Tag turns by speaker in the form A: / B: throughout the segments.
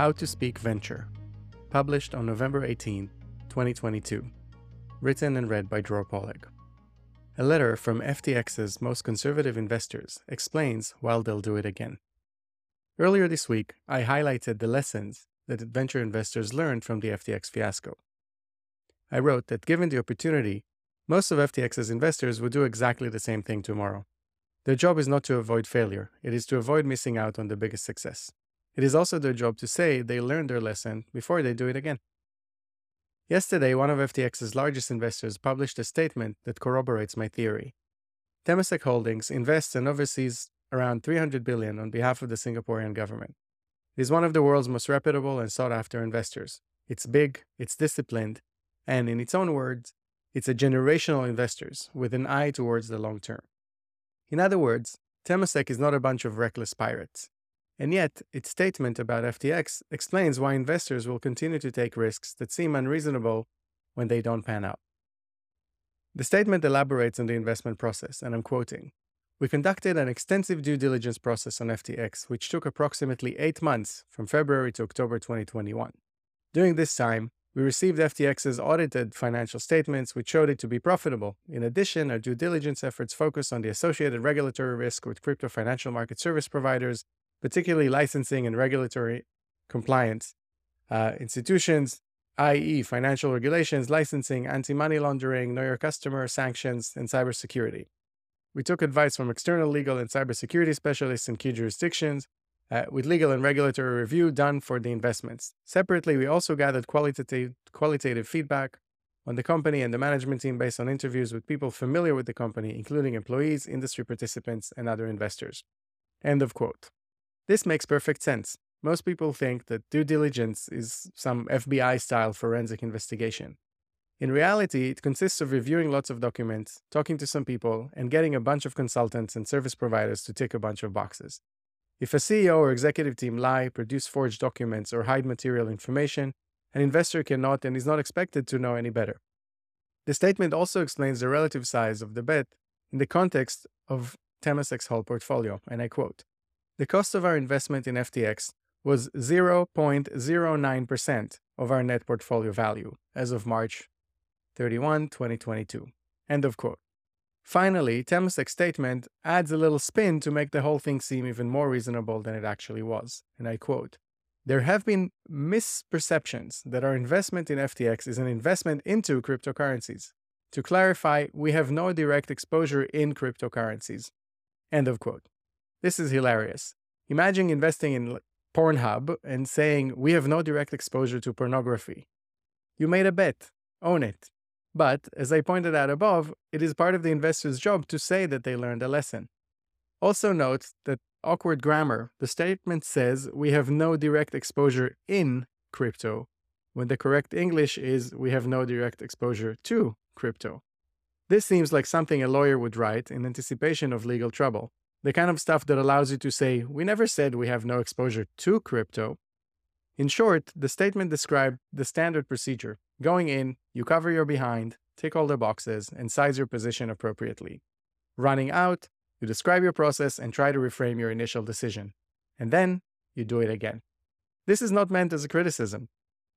A: How to Speak Venture, published on November 18, 2022. Written and read by Dror Poleg. A letter from FTX's most conservative investors explains why they'll do it again. Earlier this week, I highlighted the lessons that venture investors learned from the FTX fiasco. I wrote that given the opportunity, most of FTX's investors would do exactly the same thing tomorrow. Their job is not to avoid failure, it is to avoid missing out on the biggest success. It is also their job to say they learned their lesson before they do it again. Yesterday, one of FTX's largest investors published a statement that corroborates my theory. Temasek Holdings invests and oversees around 300 billion on behalf of the Singaporean government. It is one of the world's most reputable and sought after investors. It's big, it's disciplined, and in its own words, it's a generational investors with an eye towards the long term. In other words, Temasek is not a bunch of reckless pirates. And yet, its statement about FTX explains why investors will continue to take risks that seem unreasonable when they don't pan out. The statement elaborates on the investment process, and I'm quoting We conducted an extensive due diligence process on FTX, which took approximately eight months from February to October 2021. During this time, we received FTX's audited financial statements, which showed it to be profitable. In addition, our due diligence efforts focus on the associated regulatory risk with crypto financial market service providers, particularly licensing and regulatory compliance uh, institutions, i.e., financial regulations, licensing, anti money laundering, know your customer, sanctions, and cybersecurity. We took advice from external legal and cybersecurity specialists in key jurisdictions, uh, with legal and regulatory review done for the investments. Separately, we also gathered qualitative, qualitative feedback on the company and the management team based on interviews with people familiar with the company, including employees, industry participants, and other investors. End of quote. This makes perfect sense. Most people think that due diligence is some FBI style forensic investigation. In reality, it consists of reviewing lots of documents, talking to some people, and getting a bunch of consultants and service providers to tick a bunch of boxes. If a CEO or executive team lie, produce forged documents, or hide material information, an investor cannot and is not expected to know any better. The statement also explains the relative size of the bet in the context of Temasek's whole portfolio, and I quote The cost of our investment in FTX was 0.09% of our net portfolio value as of March 31, 2022. End of quote. Finally, Temasek's statement adds a little spin to make the whole thing seem even more reasonable than it actually was. And I quote There have been misperceptions that our investment in FTX is an investment into cryptocurrencies. To clarify, we have no direct exposure in cryptocurrencies. End of quote. This is hilarious. Imagine investing in Pornhub and saying, We have no direct exposure to pornography. You made a bet. Own it. But, as I pointed out above, it is part of the investor's job to say that they learned a lesson. Also note that awkward grammar, the statement says we have no direct exposure in crypto, when the correct English is we have no direct exposure to crypto. This seems like something a lawyer would write in anticipation of legal trouble. The kind of stuff that allows you to say, we never said we have no exposure to crypto. In short, the statement described the standard procedure Going in, you cover your behind, tick all the boxes, and size your position appropriately. Running out, you describe your process and try to reframe your initial decision. And then you do it again. This is not meant as a criticism.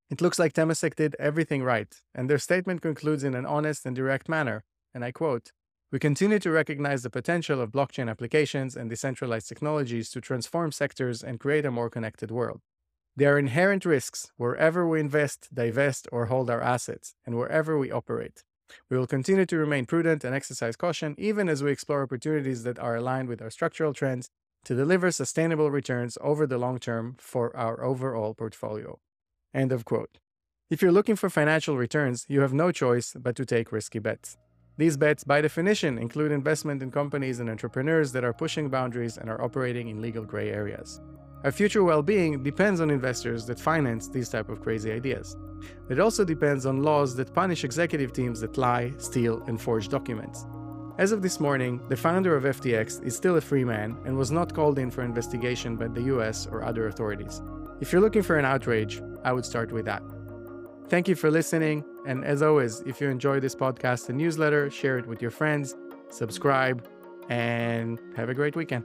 A: It looks like Temasek did everything right, and their statement concludes in an honest and direct manner, and I quote, we continue to recognize the potential of blockchain applications and decentralized technologies to transform sectors and create a more connected world. There are inherent risks wherever we invest, divest, or hold our assets, and wherever we operate. We will continue to remain prudent and exercise caution even as we explore opportunities that are aligned with our structural trends to deliver sustainable returns over the long term for our overall portfolio. End of quote. If you're looking for financial returns, you have no choice but to take risky bets. These bets, by definition, include investment in companies and entrepreneurs that are pushing boundaries and are operating in legal gray areas. Our future well-being depends on investors that finance these type of crazy ideas. It also depends on laws that punish executive teams that lie, steal, and forge documents. As of this morning, the founder of FTX is still a free man and was not called in for investigation by the US or other authorities. If you're looking for an outrage, I would start with that. Thank you for listening, and as always, if you enjoy this podcast and newsletter, share it with your friends, subscribe, and have a great weekend.